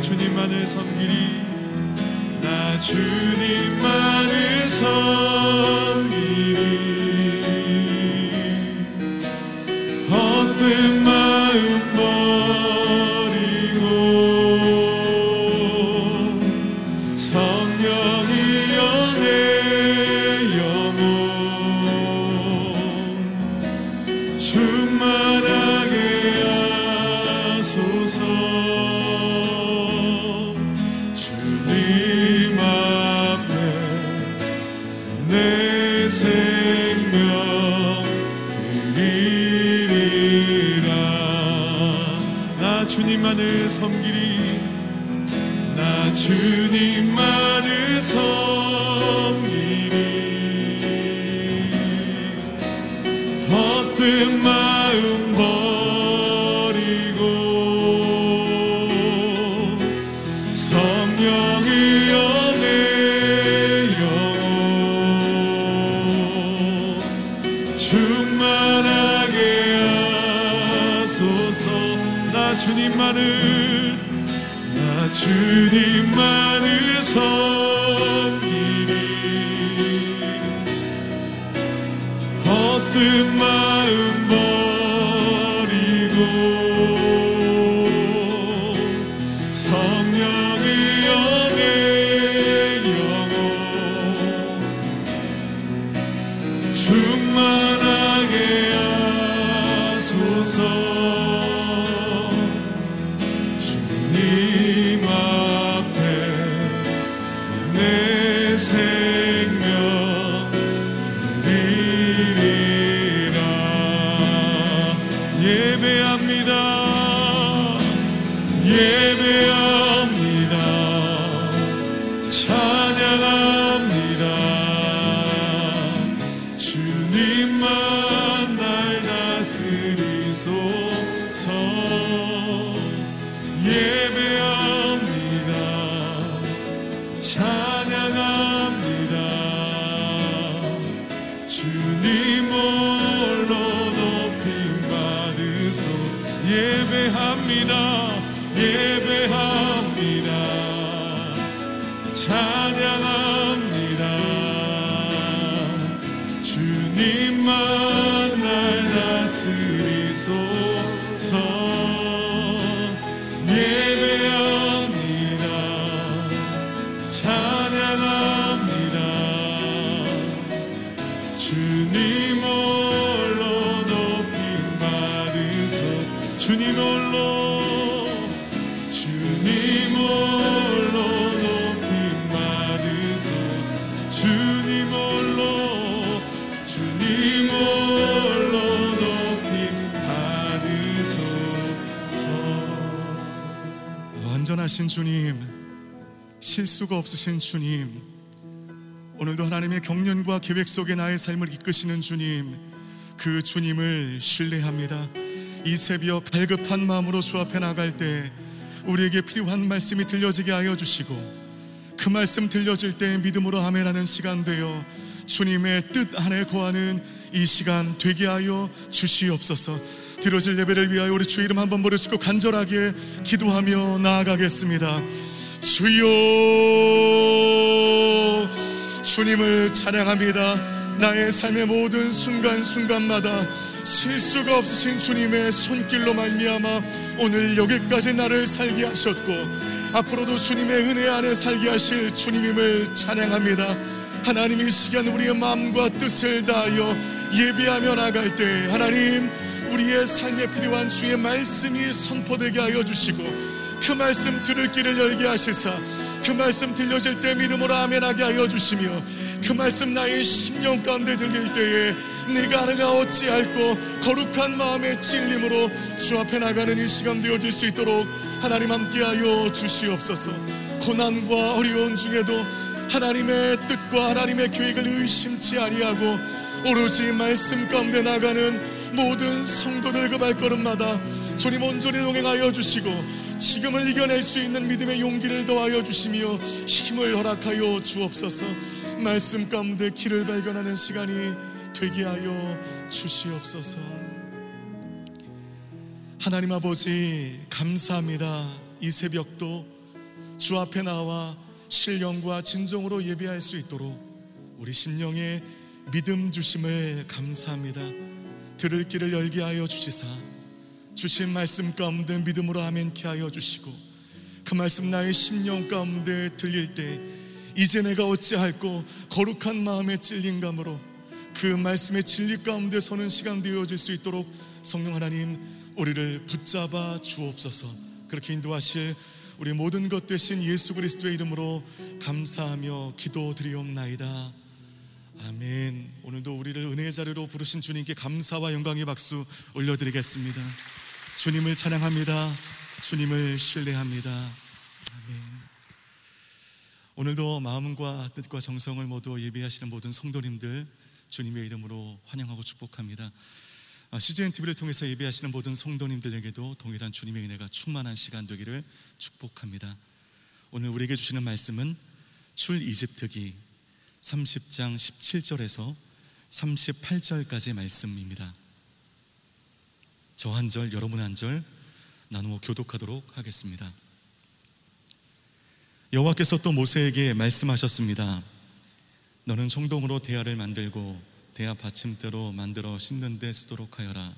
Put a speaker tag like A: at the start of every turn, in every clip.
A: 주님만을 섬기리 나 주님 헛된
B: 완전하신 주님, 실수가 없으신 주님, 오늘도 하나님의 경륜과 계획 속에 나의 삶을 이끄시는 주님, 그 주님을 신뢰합니다. 이 새벽 갈급한 마음으로 주 앞에 나갈 때 우리에게 필요한 말씀이 들려지게 하여 주시고 그 말씀 들려질 때 믿음으로 아멘하는 시간 되어 주님의 뜻 안에 거하는 이 시간 되게 하여 주시옵소서. 들어질 예배를 위하여 우리 주 이름 한번 부르시고 간절하게 기도하며 나아가겠습니다. 주여 주님을 찬양합니다. 나의 삶의 모든 순간순간마다 실수가 없으신 주님의 손길로 말미암아 오늘 여기까지 나를 살게 하셨고 앞으로도 주님의 은혜 안에 살게 하실 주님임을 찬양합니다. 하나님 이 시간 우리의 마음과 뜻을 다하여 예배하며 나갈 때 하나님 우리의 삶에 필요한 주의 말씀이 선포되게 하여 주시고 그 말씀 들을 길을 열게 하시사 그 말씀 들려질 때 믿음으로 아멘하게 하여 주시며 그 말씀 나의 심령 가운데 들릴 때에 네가 내가 어찌할고 거룩한 마음의 찔림으로 주 앞에 나가는 이 시간 되어질 수 있도록 하나님 함께하여 주시옵소서. 고난과 어려운 중에도 하나님의 뜻과 하나님의 계획을 의심치 아니하고 오로지 말씀 가운데 나가는 모든 성도들의 그 발걸음마다 주님 온전히 동행하여 주시고 지금을 이겨낼 수 있는 믿음의 용기를 더하여 주시며 힘을 허락하여 주옵소서. 말씀 가운데 길을 발견하는 시간이 되게 하여 주시옵소서. 하나님 아버지 감사합니다. 이 새벽도 주 앞에 나와 신령과 진정으로 예배할 수 있도록 우리 심령에 믿음 주심을 감사합니다 들을 길을 열게 하여 주시사. 주신 말씀 가운데 믿음으로 아멘케 하여 주시고 그 말씀 나의 심령 가운데 들릴 때 이제 내가 어찌할꼬 거룩한 마음의 찔림감으로 그 말씀의 진리 가운데 서는 시간 되어질 수 있도록 성령 하나님 우리를 붙잡아 주옵소서. 그렇게 인도하실 우리 모든 것 되신 예수 그리스도의 이름으로 감사하며 기도드리옵나이다 아멘. 오늘도 우리를 은혜의 자리로 부르신 주님께 감사와 영광의 박수 올려드리겠습니다. 주님을 찬양합니다. 주님을 신뢰합니다. 아멘. 오늘도 마음과 뜻과 정성을 모두 예배하시는 모든 성도님들 주님의 이름으로 환영하고 축복합니다. CGN TV를 통해서 예배하시는 모든 성도님들에게도 동일한 주님의 은혜가 충만한 시간 되기를 축복합니다. 오늘 우리에게 주시는 말씀은 출 이집트기 30장 17절에서 38절까지의 말씀입니다. 저 한 절, 여러분 한 절 나누어 교독하도록 하겠습니다. 여호와께서 또 모세에게 말씀하셨습니다. 너는 청동으로 대야를 만들고 대야 받침대로 만들어 씻는 데 쓰도록 하여라.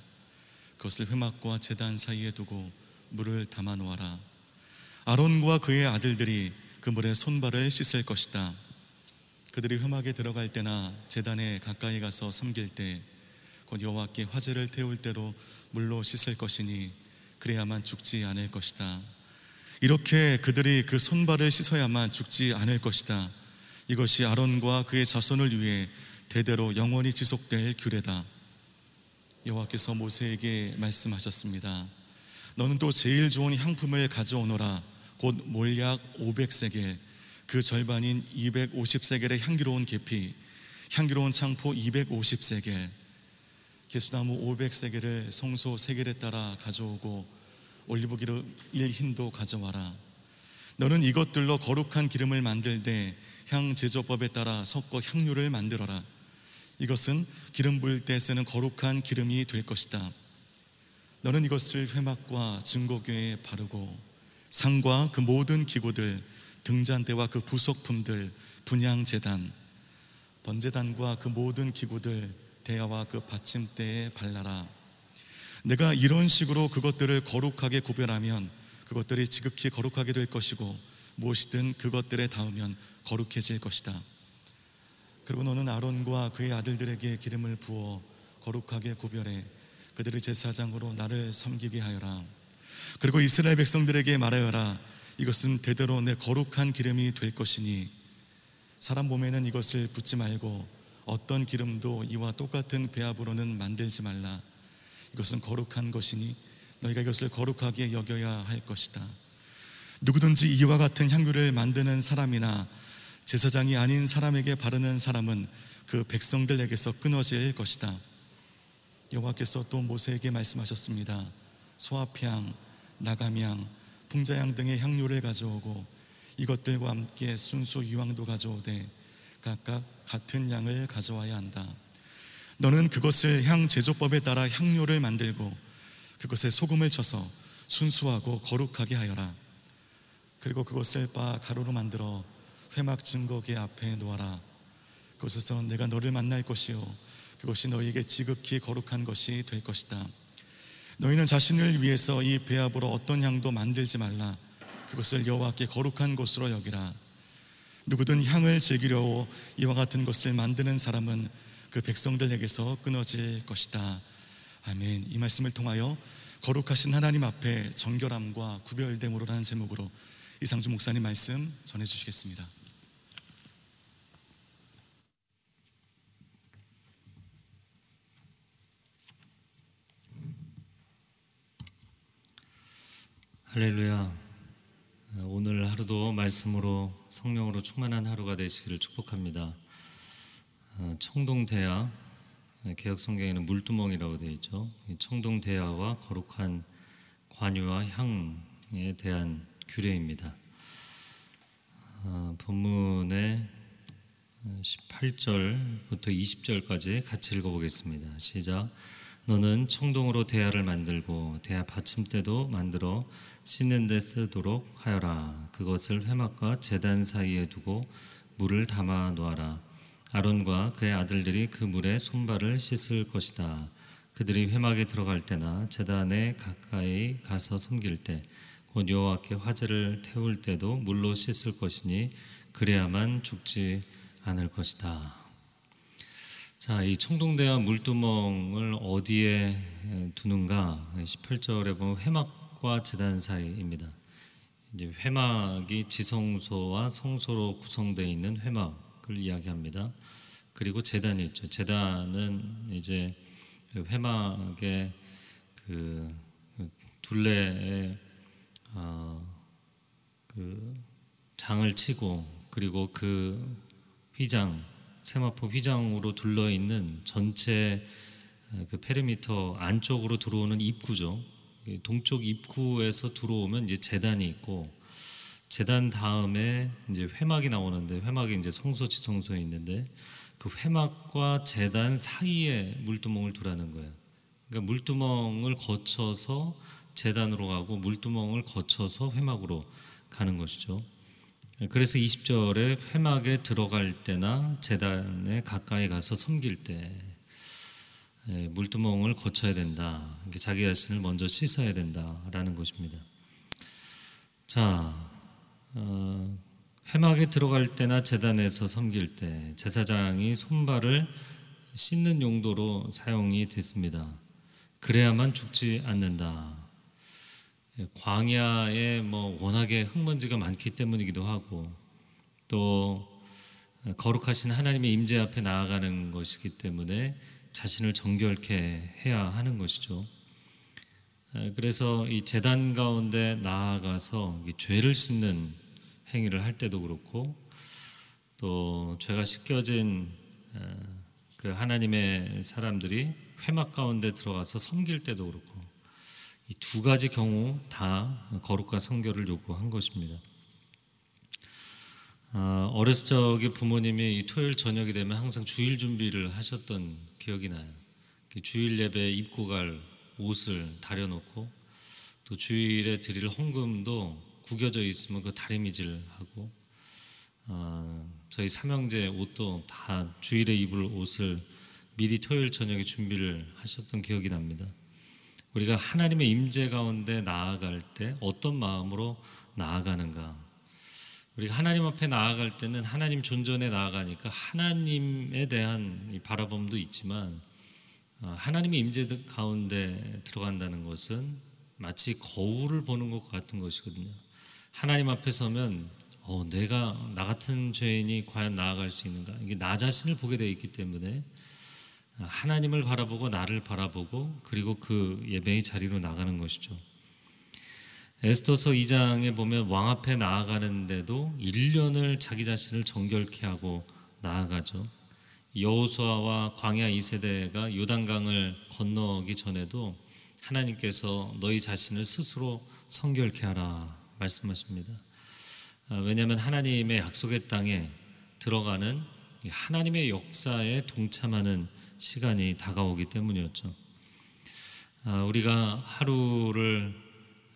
B: 그것을 흠악과 재단 사이에 두고 물을 담아 놓아라. 아론과 그의 아들들이 그 물에 손발을 씻을 것이다. 그들이 흠악에 들어갈 때나 재단에 가까이 가서 섬길 때 곧 여호와께 화제를 태울 때도 물로 씻을 것이니 그래야만 죽지 않을 것이다. 이렇게 그들이 그 손발을 씻어야만 죽지 않을 것이다. 이것이 아론과 그의 자손을 위해 대대로 영원히 지속될 규례다. 여호와께서 모세에게 말씀하셨습니다. 너는 또 제일 좋은 향품을 가져오너라. 곧 몰약 500세겔, 그 절반인 250세겔의 향기로운 계피, 향기로운 창포 250세겔, 개수나무 500세겔을 성소 세겔에 따라 가져오고 올리브 기름 1흰도 가져와라. 너는 이것들로 거룩한 기름을 만들되 향 제조법에 따라 섞어 향료를 만들어라. 이것은 기름 부을 때 쓰는 거룩한 기름이 될 것이다. 너는 이것을 회막과 증거교에 바르고 상과 그 모든 기구들, 등잔대와 그 부속품들, 분양재단, 번제단과 그 모든 기구들, 대야와 그 받침대에 발라라. 내가 이런 식으로 그것들을 거룩하게 구별하면 그것들이 지극히 거룩하게 될 것이고 무엇이든 그것들에 닿으면 거룩해질 것이다. 그리고 너는 아론과 그의 아들들에게 기름을 부어 거룩하게 구별해 그들의 제사장으로 나를 섬기게 하여라. 그리고 이스라엘 백성들에게 말하여라. 이것은 대대로 내 거룩한 기름이 될 것이니 사람 몸에는 이것을 붓지 말고 어떤 기름도 이와 똑같은 배합으로는 만들지 말라. 이것은 거룩한 것이니 너희가 이것을 거룩하게 여겨야 할 것이다. 누구든지 이와 같은 향유를 만드는 사람이나 제사장이 아닌 사람에게 바르는 사람은 그 백성들에게서 끊어질 것이다. 여호와께서 또 모세에게 말씀하셨습니다. 소합향, 나감향, 풍자향 등의 향료를 가져오고 이것들과 함께 순수 유황도 가져오되 각각 같은 양을 가져와야 한다. 너는 그것을 향 제조법에 따라 향료를 만들고 그것에 소금을 쳐서 순수하고 거룩하게 하여라. 그리고 그것을 바 가루로 만들어 회막 증거계 앞에 놓아라. 그곳에서 내가 너를 만날 것이요 그것이 너에게 지극히 거룩한 것이 될 것이다. 너희는 자신을 위해서 이 배합으로 어떤 향도 만들지 말라. 그것을 여호와께 거룩한 곳으로 여기라. 누구든 향을 즐기려 이와 같은 것을 만드는 사람은 그 백성들에게서 끊어질 것이다. 아멘. 이 말씀을 통하여 거룩하신 하나님 앞에 정결함과 구별됨으로라는 제목으로 이상주 목사님 말씀 전해 주시겠습니다.
C: 할렐루야. 오늘 하루도 말씀으로 성령으로 충만한 하루가 되시기를 축복합니다. 어, 청동대야 개혁 성경에는 물두멍이라고 되어 있죠. 청동대야와 거룩한 관유와 향에 대한 규례입니다. 어, 본문의 18절부터 20절까지 같이 읽어보겠습니다. 시작. 너는 청동으로 대야를 만들고 대야 받침대도 만들어 씻는 데 쓰도록 하여라. 그것을 회막과 제단 사이에 두고 물을 담아 놓아라. 아론과 그의 아들들이 그 물에 손발을 씻을 것이다. 그들이 회막에 들어갈 때나 제단에 가까이 가서 섬길 때, 곧 여호와께 화제를 태울 때도 물로 씻을 것이니 그래야만 죽지 않을 것이다. 자, 이 청동대와 물두멍을 어디에 두는가? 18절에 보면 회막과 제단 사이입니다. 이제 회막이 지성소와 성소로 구성되어 있는 회막을 이야기합니다. 그리고 제단이 있죠. 제단은 이제 회막의 그 둘레에 어, 그 장을 치고 그리고 그 휘장 세마포 휘장으로 둘러 있는 전체 그 페리미터 안쪽으로 들어오는 입구죠. 동쪽 입구에서 들어오면 이제 재단이 있고 재단 다음에 이제 회막이 나오는데 회막이 이제 성소 지성소에 있는데 그 회막과 재단 사이에 물두멍을 두라는 거예요. 그러니까 물두멍을 거쳐서 재단으로 가고 물두멍을 거쳐서 회막으로 가는 것이죠. 그래서 20절에 회막에 들어갈 때나 재단에 가까이 가서 섬길 때 예, 물두멍을 거쳐야 된다. 자기 자신을 먼저 씻어야 된다라는 것입니다. 자, 어, 회막에 들어갈 때나 재단에서 섬길 때 제사장이 손발을 씻는 용도로 사용이 됐습니다. 그래야만 죽지 않는다. 예, 광야에 뭐 워낙에 흙먼지가 많기 때문이기도 하고 또 거룩하신 하나님의 임재 앞에 나아가는 것이기 때문에 자신을 정결케 해야 하는 것이죠. 예, 그래서 이 재단 가운데 나아가서 죄를 씻는 행위를 할 때도 그렇고 또 죄가 씻겨진 예, 그 하나님의 사람들이 회막 가운데 들어가서 섬길 때도 그렇고 이 두 가지 경우 다 거룩과 성결을 요구한 것입니다. 아, 어렸을 적에 부모님이 이 토요일 저녁이 되면 항상 주일 준비를 하셨던 기억이 나요. 주일 예배 입고 갈 옷을 다려놓고 또 주일에 드릴 헌금도 구겨져 있으면 그 다리미질하고 어, 저희 삼형제 옷도 다 주일에 입을 옷을 미리 토요일 저녁에 준비를 하셨던 기억이 납니다. 우리가 하나님의 임재 가운데 나아갈 때 어떤 마음으로 나아가는가? 우리가 하나님 앞에 나아갈 때는 하나님 존전에 나아가니까 하나님에 대한 바라봄도 있지만 어, 하나님의 임재 가운데 들어간다는 것은 마치 거울을 보는 것 같은 것이거든요. 하나님 앞에 서면 어, 내가 나 같은 죄인이 과연 나아갈 수 있는가? 이게 나 자신을 보게 되어 있기 때문에 하나님을 바라보고 나를 바라보고 그리고 그 예배의 자리로 나가는 것이죠. 에스더서 2장에 보면 왕 앞에 나아가는데도 1년을 자기 자신을 정결케 하고 나아가죠. 여호수아와 광야 2세대가 요단강을 건너기 전에도 하나님께서 너희 자신을 스스로 성결케 하라 말씀하십니다. 아, 왜냐하면 하나님의 약속의 땅에 들어가는 하나님의 역사에 동참하는 시간이 다가오기 때문이었죠. 아, 우리가 하루를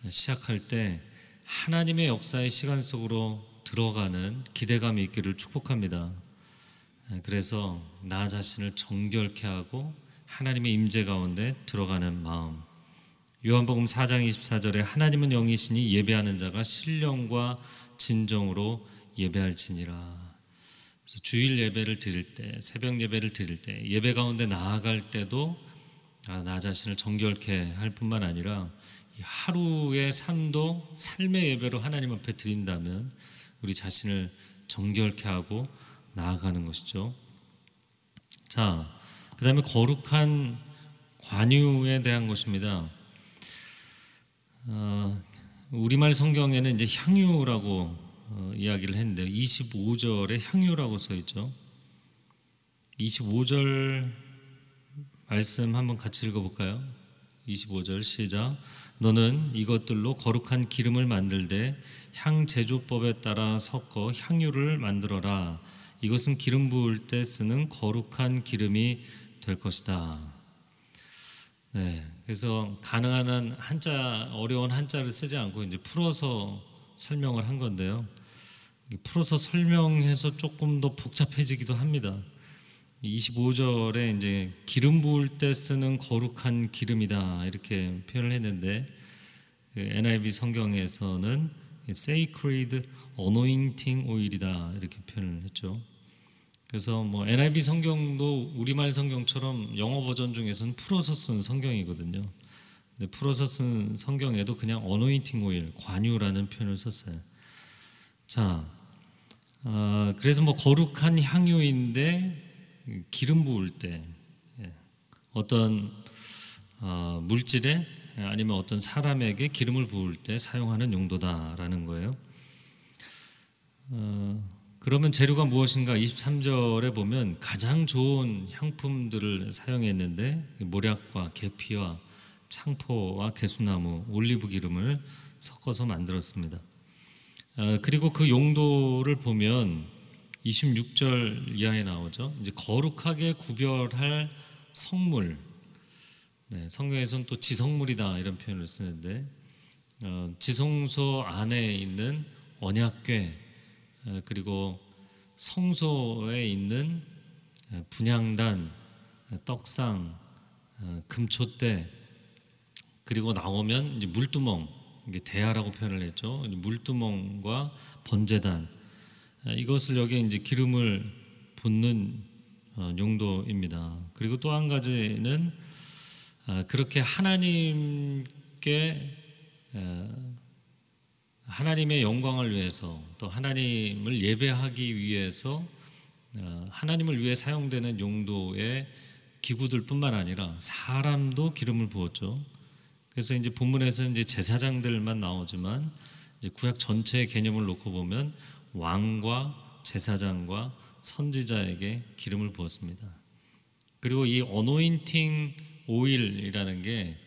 C: 시작할 때 하나님의 역사의 시간 속으로 들어가는 기대감이 있기를 축복합니다. 아, 그래서 나 자신을 정결케 하고 하나님의 임재 가운데 들어가는 마음. 요한복음 4장 24절에 하나님은 영이시니 예배하는 자가 신령과 진정으로 예배할지니라. 그래서 주일 예배를 드릴 때, 새벽 예배를 드릴 때, 예배 가운데 나아갈 때도 아, 나 자신을 정결케 할 뿐만 아니라 이 하루의 삶도 삶의 예배로 하나님 앞에 드린다면 우리 자신을 정결케 하고 나아가는 것이죠. 자, 그 다음에 거룩한 관유에 대한 것입니다. 어, 우리말 성경에는 이제 향유라고 어, 이야기를 했는데 25절에 향유라고 써 있죠. 25절 말씀 한번 같이 읽어볼까요? 25절 시작. 너는 이것들로 거룩한 기름을 만들되 향 제조법에 따라 섞어 향유를 만들어라. 이것은 기름 부을 때 쓰는 거룩한 기름이 될 것이다. 네, 그래서 가능한 한 한자 어려운 한자를 쓰지 않고 이제 풀어서 설명을 한 건데요. 풀어서 설명해서 조금 더 복잡해지기도 합니다. 25절에 이제 기름 부을 때 쓰는 거룩한 기름이다 이렇게 표현을 했는데 그 NIV 성경에서는 sacred anointing oil이다 이렇게 표현을 했죠. 그래서 뭐 NIV 성경도 우리말 성경처럼 영어 버전 중에서는 풀어서 쓴 성경이거든요. 근데 풀어서 쓴 성경에도 그냥 anointing oil 관유라는 표현을 썼어요. 자, 어, 그래서 뭐 거룩한 향유인데 기름 부을 때 예, 어떤 어, 물질에 아니면 어떤 사람에게 기름을 부을 때 사용하는 용도다라는 거예요. 어, 그러면 재료가 무엇인가? 23절에 보면 가장 좋은 향품들을 사용했는데 모략과 계피와 창포와 개수나무, 올리브 기름을 섞어서 만들었습니다. 어, 그리고 그 용도를 보면 26절 이하에 나오죠. 이제 거룩하게 구별할 성물. 네, 성경에서는 또 지성물이다 이런 표현을 쓰는데 어, 지성소 안에 있는 언약궤 어, 그리고 성소에 있는 어, 분향단, 어, 떡상, 어, 금초대 그리고 나오면 이제 물두멍 이게 대야라고 표현을 했죠. 물두멍과 번제단 아, 이것을 여기에 이제 기름을 붓는 어, 용도입니다. 그리고 또 한 가지는 아, 그렇게 하나님께 하나님의 영광을 위해서 또 하나님을 예배하기 위해서 어, 하나님을 위해 사용되는 용도의 기구들뿐만 아니라 사람도 기름을 부었죠. 그래서 이제 본문에서 이제 제사장들만 나오지만 이제 구약 전체의 개념을 놓고 보면 왕과 제사장과 선지자에게 기름을 부었습니다. 그리고 이 어노인팅 오일이라는 게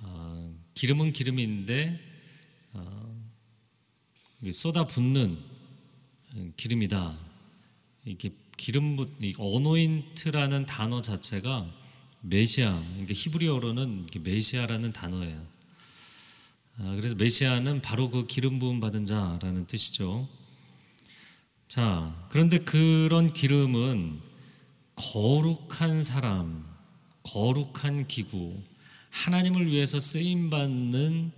C: 어, 기름은 기름인데 어, 쏟아 붓는 기름이다. 이게 기름 붓 어노인트라는 단어 자체가 메시아, 이게 히브리어로는 메시아라는 단어예요. 아, 그래서 메시아는 바로 그 기름 부음 받은 자라는 뜻이죠. 자, 그런데 그런 기름은 거룩한 사람, 거룩한 기구, 하나님을 위해서 쓰임 받는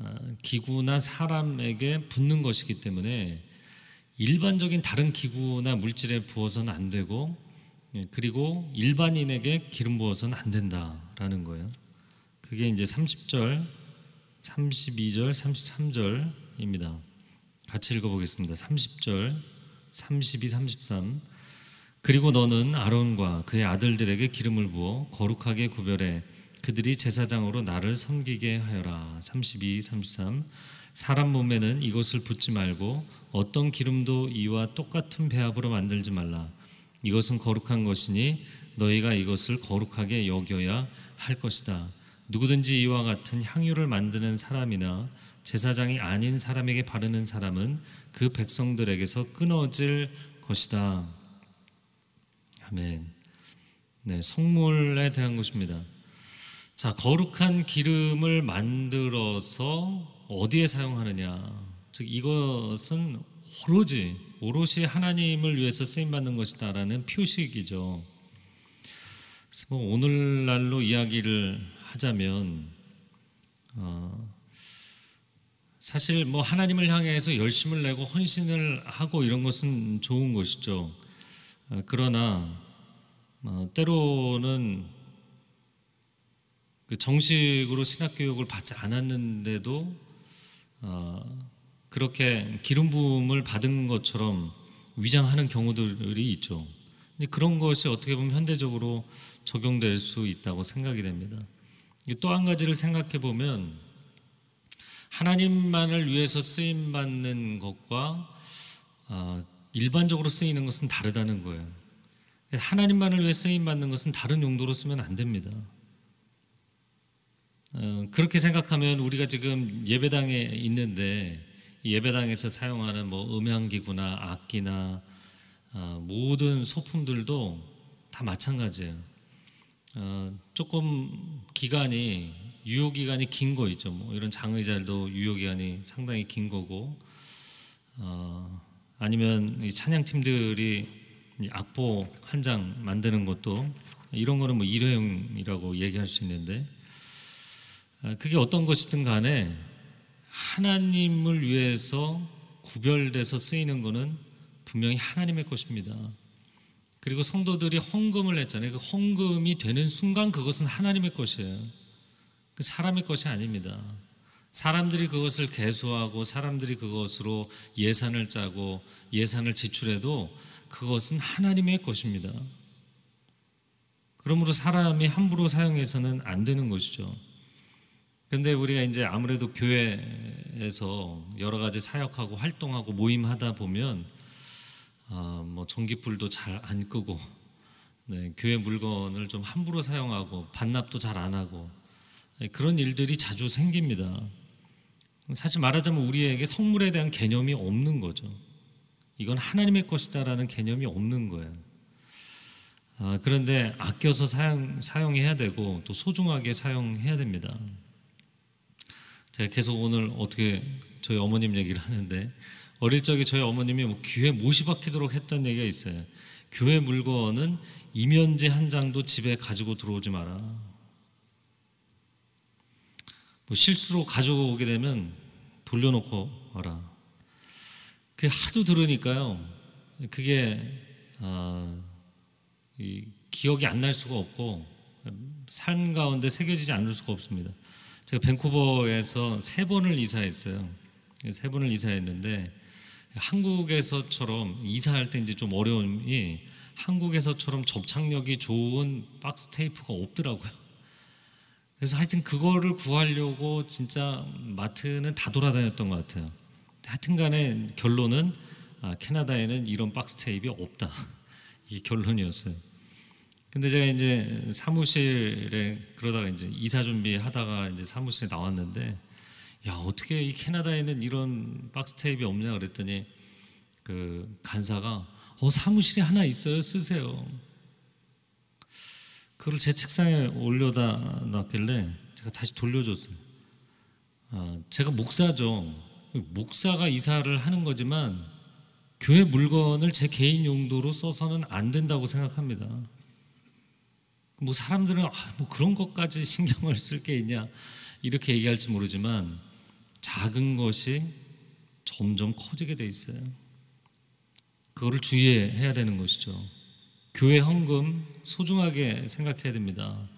C: 어, 기구나 사람에게 붓는 것이기 때문에 일반적인 다른 기구나 물질에 부어서는 안 되고 예, 그리고 일반인에게 기름 부어서는 안 된다라는 거예요. 그게 이제 30절, 32절, 33절입니다. 같이 읽어보겠습니다. 30절 32, 33 그리고 너는 아론과 그의 아들들에게 기름을 부어 거룩하게 구별해 그들이 제사장으로 나를 섬기게 하여라 32, 33 사람 몸에는 이것을 붓지 말고 어떤 기름도 이와 똑같은 배합으로 만들지 말라 이것은 거룩한 것이니 너희가 이것을 거룩하게 여겨야 할 것이다 누구든지 이와 같은 향유를 만드는 사람이나 제사장이 아닌 사람에게 바르는 사람은 그 백성들에게서 끊어질 것이다. 아멘. 네, 성물에 대한 것입니다. 자, 거룩한 기름을 만들어서 어디에 사용하느냐? 즉 이것은 오로지 오롯이 하나님을 위해서 쓰임 받는 것이다라는 표식이죠. 뭐 오늘날로 이야기를 하자면 어, 사실 뭐 하나님을 향해서 열심을 내고 헌신을 하고 이런 것은 좋은 것이죠. 어, 그러나 어, 때로는 그 정식으로 신학 교육을 받지 않았는데도 어, 그렇게 기름 부음을 받은 것처럼 위장하는 경우들이 있죠. 근데 그런 것이 어떻게 보면 현대적으로 적용될 수 있다고 생각이 됩니다. 또 한 가지를 생각해 보면 하나님만을 위해서 쓰임 받는 것과 어, 일반적으로 쓰이는 것은 다르다는 거예요. 하나님만을 위해 쓰임 받는 것은 다른 용도로 쓰면 안 됩니다. 어, 그렇게 생각하면 우리가 지금 예배당에 있는데 예배당에서 사용하는 뭐 음향기구나 악기나 어, 모든 소품들도 다 마찬가지예요. 어, 조금 기간이 유효 기간이 긴 거 있죠. 뭐 이런 장의잘도 유효 기간이 상당히 긴 거고 어, 아니면 이 찬양 팀들이 악보 한 장 만드는 것도 이런 거는 뭐 일회용이라고 얘기할 수 있는데 아, 그게 어떤 것이든 간에 하나님을 위해서 구별돼서 쓰이는 것은 분명히 하나님의 것입니다. 그리고 성도들이 헌금을 했잖아요. 그 헌금이 되는 순간 그것은 하나님의 것이에요. 그 사람의 것이 아닙니다. 사람들이 그것을 개수하고 사람들이 그것으로 예산을 짜고 예산을 지출해도 그것은 하나님의 것입니다. 그러므로 사람이 함부로 사용해서는 안 되는 것이죠. 그런데 우리가 이제 아무래도 교회에서 여러 가지 사역하고 활동하고 모임하다 보면 어, 뭐 전기불도 잘 안 끄고 네, 교회 물건을 좀 함부로 사용하고 반납도 잘 안 하고 네, 그런 일들이 자주 생깁니다. 사실 말하자면 우리에게 성물에 대한 개념이 없는 거죠. 이건 하나님의 것이다라는 개념이 없는 거예요. 아, 그런데 아껴서 사용, 사용해야 되고 또 소중하게 사용해야 됩니다. 제가 계속 오늘 어떻게 저희 어머님 얘기를 하는데 어릴 적에 저희 어머님이 뭐 귀에 못이 박히도록 했던 얘기가 있어요. 교회 물건은 이면지 한 장도 집에 가지고 들어오지 마라. 뭐 실수로 가져오게 되면 돌려놓고 와라. 그 하도 들으니까요. 그게 어, 기억이 안 날 수가 없고 삶 가운데 새겨지지 않을 수가 없습니다. 제가 밴쿠버에서 세 번을 이사했어요. 세 번을 이사했는데 한국에서처럼 이사할 때 이제 좀 어려움이 한국에서처럼 접착력이 좋은 박스 테이프가 없더라고요. 그래서 하여튼 그거를 구하려고 진짜 마트는 다 돌아다녔던 것 같아요. 하여튼 간에 결론은 아, 캐나다에는 이런 박스 테이프가 없다. 이게 결론이었어요. 근데 제가 이제 사무실에 그러다가 이제 이사 준비하다가 이제 사무실에 나왔는데 야 어떻게 이 캐나다에는 이런 박스 테이프 없냐 그랬더니 그 간사가 어 사무실에 하나 있어요 쓰세요. 그걸 제 책상에 올려다 놨길래 제가 다시 돌려줬어요. 아, 제가 목사죠. 목사가 이사를 하는 거지만 교회 물건을 제 개인 용도로 써서는 안 된다고 생각합니다. 뭐 사람들은 아, 뭐 그런 것까지 신경을 쓸 게 있냐 이렇게 얘기할지 모르지만 작은 것이 점점 커지게 돼 있어요. 그거를 주의해야 되는 것이죠. 교회 헌금 소중하게 생각해야 됩니다.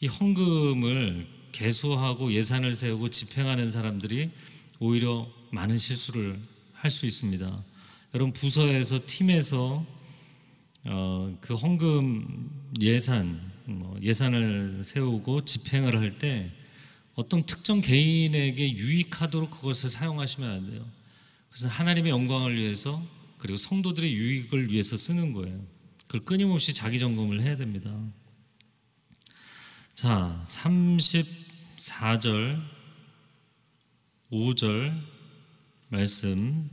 C: 이 헌금을 개수하고 예산을 세우고 집행하는 사람들이 오히려 많은 실수를 할 수 있습니다. 여러분 부서에서 팀에서 어, 그 헌금 예산 뭐 예산을 세우고 집행을 할 때 어떤 특정 개인에게 유익하도록 그것을 사용하시면 안 돼요. 그래서 하나님의 영광을 위해서 그리고 성도들의 유익을 위해서 쓰는 거예요. 그걸 끊임없이 자기 점검을 해야 됩니다. 자, 34절 5절 말씀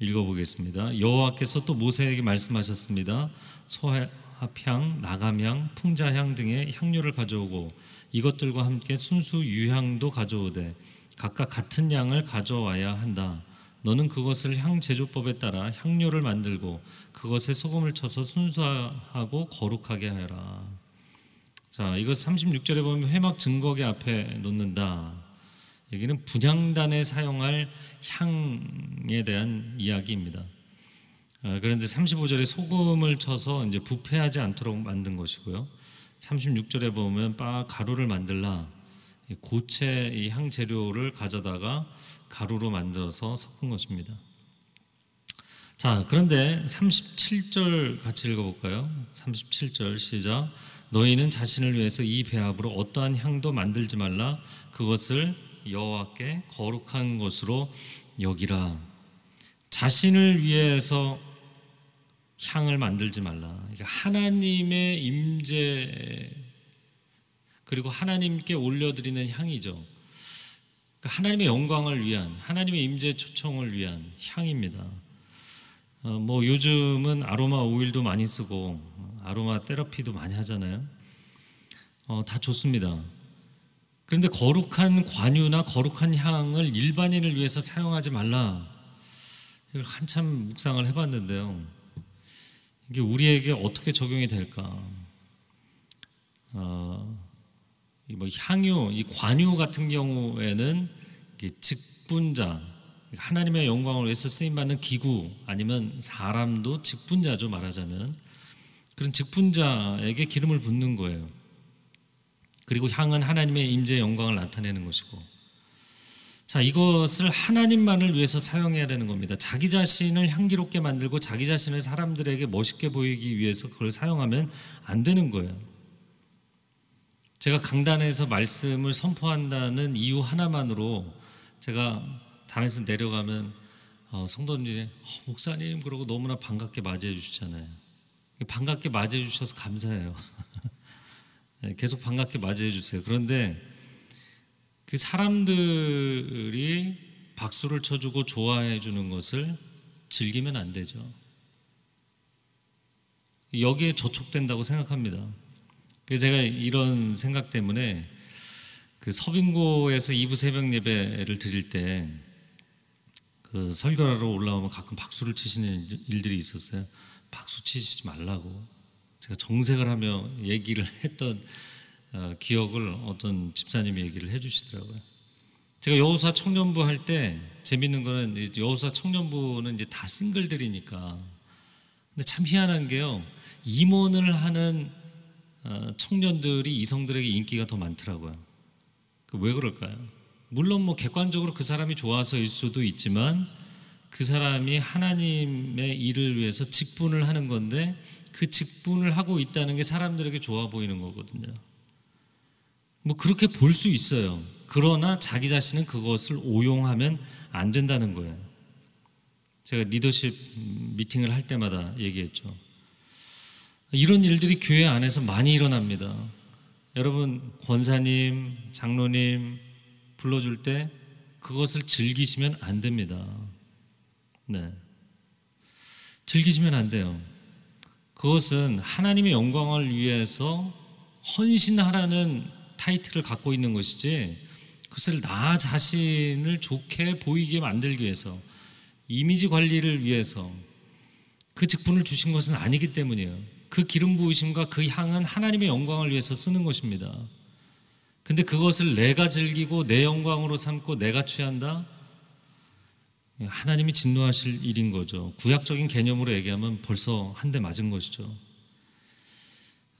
C: 읽어보겠습니다. 여호와께서 또 모세에게 말씀하셨습니다. 소 합향, 나감향, 풍자향 등의 향료를 가져오고 이것들과 함께 순수 유향도 가져오되 각각 같은 양을 가져와야 한다. 너는 그것을 향 제조법에 따라 향료를 만들고 그것에 소금을 쳐서 순수하고 거룩하게 하여라. 자, 이것 36절에 보면 회막 증거계 앞에 놓는다. 여기는 분향단에 사용할 향에 대한 이야기입니다. 아, 그런데 35절에 소금을 쳐서 이제 부패하지 않도록 만든 것이고요. 36절에 보면 빠 가루를 만들라 이 고체 이 향 재료를 가져다가 가루로 만들어서 섞은 것입니다. 자, 그런데 37절 같이 읽어볼까요? 37절 시작. 너희는 자신을 위해서 이 배합으로 어떠한 향도 만들지 말라. 그것을 여호와께 거룩한 것으로 여기라. 자신을 위해서 향을 만들지 말라. 그러니까 하나님의 임재 그리고 하나님께 올려드리는 향이죠. 그러니까 하나님의 영광을 위한 하나님의 임재 초청을 위한 향입니다. 어, 뭐 요즘은 아로마 오일도 많이 쓰고 아로마 테라피도 많이 하잖아요. 어, 다 좋습니다. 그런데 거룩한 관유나 거룩한 향을 일반인을 위해서 사용하지 말라. 이걸 한참 묵상을 해봤는데요. 이게 우리에게 어떻게 적용이 될까? 어, 뭐 향유, 이 관유 같은 경우에는 직분자, 하나님의 영광을 위해서 쓰임 받는 기구 아니면 사람도 직분자죠 말하자면 그런 직분자에게 기름을 붓는 거예요. 그리고 향은 하나님의 임재 영광을 나타내는 것이고 자, 이것을 하나님만을 위해서 사용해야 되는 겁니다. 자기 자신을 향기롭게 만들고 자기 자신을 사람들에게 멋있게 보이기 위해서 그걸 사용하면 안 되는 거예요. 제가 강단에서 말씀을 선포한다는 이유 하나만으로 제가 단에서 내려가면 어, 성도님들이 어, 목사님 그러고 너무나 반갑게 맞이해 주시잖아요. 반갑게 맞이해 주셔서 감사해요. 네, 계속 반갑게 맞이해 주세요. 그런데 그 사람들이 박수를 쳐주고 좋아해 주는 것을 즐기면 안 되죠. 여기에 저촉된다고 생각합니다. 그래서 제가 이런 생각 때문에 그 서빙고에서 2부 새벽 예배를 드릴 때 그 설교하러 올라오면 가끔 박수를 치시는 일들이 있었어요. 박수 치시지 말라고 제가 정색을 하며 얘기를 했던 어, 기억을 어떤 집사님이 얘기를 해주시더라고요. 제가 여호사 청년부 할 때 재밌는 거는 여호사 청년부는 이제 다 싱글들이니까 근데 참 희한한 게요 임원을 하는 어, 청년들이 이성들에게 인기가 더 많더라고요. 그왜 그럴까요? 물론 뭐 객관적으로 그 사람이 좋아서일 수도 있지만 그 사람이 하나님의 일을 위해서 직분을 하는 건데 그 직분을 하고 있다는 게 사람들에게 좋아 보이는 거거든요. 뭐 그렇게 볼 수 있어요. 그러나 자기 자신은 그것을 오용하면 안 된다는 거예요. 제가 리더십 미팅을 할 때마다 얘기했죠. 이런 일들이 교회 안에서 많이 일어납니다. 여러분, 권사님, 장로님, 불러줄 때 그것을 즐기시면 안 됩니다. 네. 즐기시면 안 돼요. 그것은 하나님의 영광을 위해서 헌신하라는 타이틀을 갖고 있는 것이지 그것을 나 자신을 좋게 보이게 만들기 위해서 이미지 관리를 위해서 그 직분을 주신 것은 아니기 때문이에요. 그 기름 부으심과 그 향은 하나님의 영광을 위해서 쓰는 것입니다. 근데 그것을 내가 즐기고 내 영광으로 삼고 내가 취한다? 하나님이 진노하실 일인 거죠. 구약적인 개념으로 얘기하면 벌써 한 대 맞은 것이죠.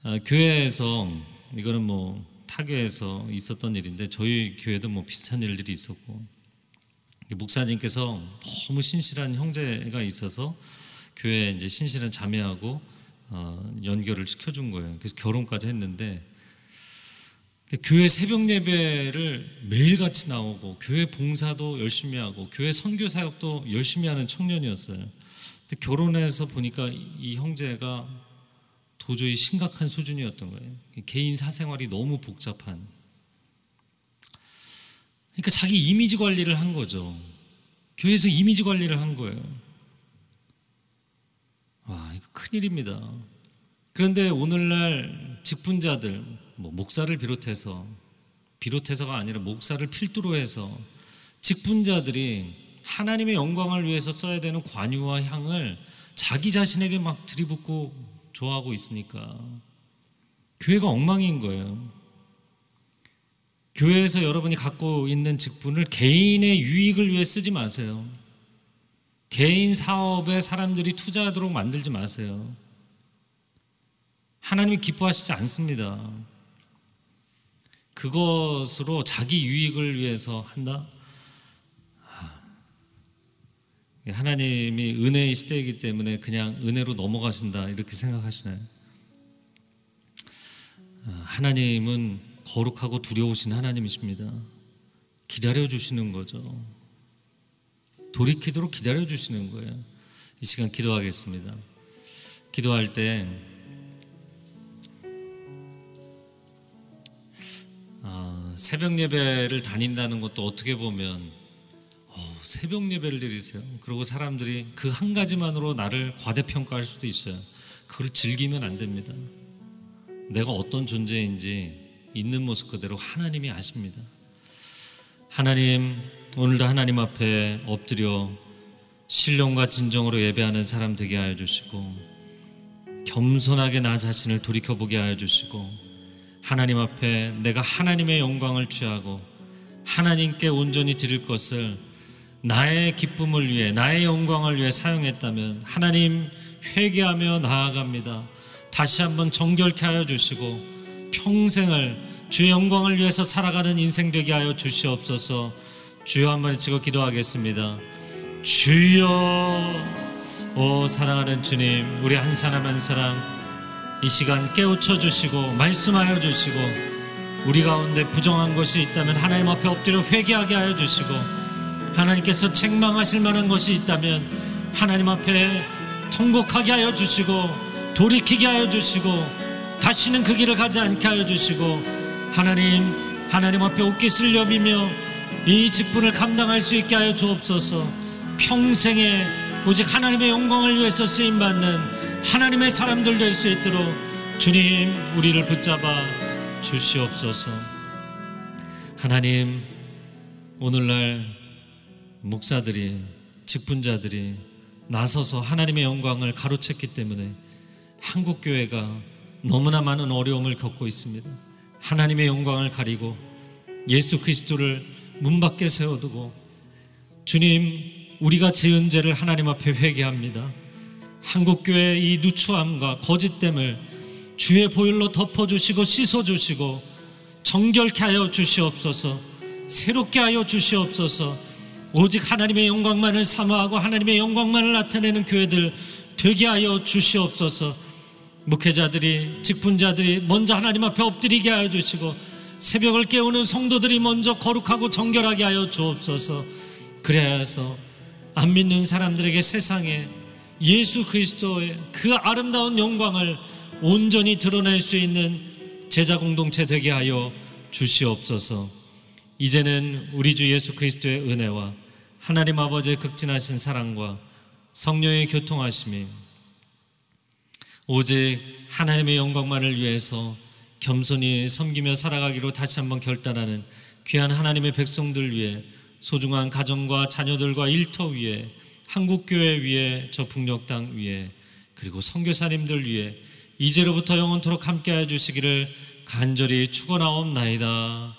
C: 아, 교회에서 이거는 뭐 타교에서 있었던 일인데 저희 교회도 뭐 비슷한 일들이 있었고 목사님께서 너무 신실한 형제가 있어서 교회에 이제 신실한 자매하고 어, 연결을 시켜준 거예요. 그래서 결혼까지 했는데 교회 새벽 예배를 매일 같이 나오고 교회 봉사도 열심히 하고 교회 선교 사역도 열심히 하는 청년이었어요. 근데 결혼해서 보니까 이 형제가 도저히 심각한 수준이었던 거예요. 개인 사생활이 너무 복잡한. 그러니까 자기 이미지 관리를 한 거죠. 교회에서 이미지 관리를 한 거예요. 와, 이거 큰일입니다. 그런데 오늘날 직분자들, 뭐 목사를 비롯해서 비롯해서가 아니라 목사를 필두로 해서 직분자들이 하나님의 영광을 위해서 써야 되는 관유와 향을 자기 자신에게 막 들이붓고 좋아하고 있으니까 교회가 엉망인 거예요. 교회에서 여러분이 갖고 있는 직분을 개인의 유익을 위해 쓰지 마세요. 개인 사업에 사람들이 투자하도록 만들지 마세요. 하나님이 기뻐하시지 않습니다. 그것으로 자기 유익을 위해서 한다? 하나님이 은혜의 시대이기 때문에 그냥 은혜로 넘어가신다 이렇게 생각하시나요? 아, 하나님은 거룩하고 두려우신 하나님이십니다. 기다려 주시는 거죠. 돌이키도록 기다려 주시는 거예요. 이 시간 기도하겠습니다. 기도할 때 아, 새벽 예배를 다닌다는 것도 어떻게 보면 어, 새벽 예배를 드리세요. 그리고 사람들이 그 한 가지만으로 나를 과대평가할 수도 있어요. 그걸 즐기면 안 됩니다. 내가 어떤 존재인지 있는 모습 그대로 하나님이 아십니다. 하나님, 오늘도 하나님 앞에 엎드려 신령과 진정으로 예배하는 사람 되게 하여 주시고, 겸손하게 나 자신을 돌이켜보게 하여 주시고, 하나님 앞에 내가 하나님의 영광을 취하고, 하나님께 온전히 드릴 것을 나의 기쁨을 위해, 나의 영광을 위해 사용했다면, 하나님 회개하며 나아갑니다. 다시 한번 정결케 하여 주시고 평생을 주의 영광을 위해서 살아가는 인생 되게 하여 주시옵소서. 주여 한번 치고 기도하겠습니다. 주여, 오 사랑하는 주님, 우리 한 사람 한 사람 이 시간 깨우쳐 주시고 말씀하여 주시고 우리 가운데 부정한 것이 있다면 하나님 앞에 엎드려 회개하게 하여 주시고 하나님께서 책망하실 만한 것이 있다면 하나님 앞에 통곡하게 하여 주시고 돌이키게 하여 주시고 다시는 그 길을 가지 않게 하여 주시고 하나님 하나님 앞에 옷깃을 여비며 이 직분을 감당할 수 있게 하여 주옵소서. 평생에 오직 하나님의 영광을 위해서 쓰임 받는 하나님의 사람들 될 수 있도록 주님 우리를 붙잡아 주시옵소서. 하나님 오늘날 목사들이 직분자들이 나서서 하나님의 영광을 가로챘기 때문에 한국 교회가 너무나 많은 어려움을 겪고 있습니다. 하나님의 영광을 가리고 예수 그리스도를 문 밖에 세워두고 주님 우리가 지은 죄를 하나님 앞에 회개합니다. 한국 교회의 이 누추함과 거짓됨을 주의 보혈로 덮어 주시고 씻어 주시고 정결케 하여 주시옵소서 새롭게 하여 주시옵소서 오직 하나님의 영광만을 사모하고 하나님의 영광만을 나타내는 교회들 되게 하여 주시옵소서 목회자들이 직분자들이 먼저 하나님 앞에 엎드리게 하여 주시고 새벽을 깨우는 성도들이 먼저 거룩하고 정결하게 하여 주옵소서. 그래야 해서 안 믿는 사람들에게 세상에 예수 그리스도의 그 아름다운 영광을 온전히 드러낼 수 있는 제자 공동체 되게 하여 주시옵소서. 이제는 우리 주 예수 그리스도의 은혜와 하나님 아버지의 극진하신 사랑과 성령의 교통하심이 오직 하나님의 영광만을 위해서 겸손히 섬기며 살아가기로 다시 한번 결단하는 귀한 하나님의 백성들 위해 소중한 가정과 자녀들과 일터 위에 한국교회 위에 저 북녘 땅 위에 그리고 선교사님들 위해 이제로부터 영원토록 함께해 주시기를 간절히 축원하옵나이다.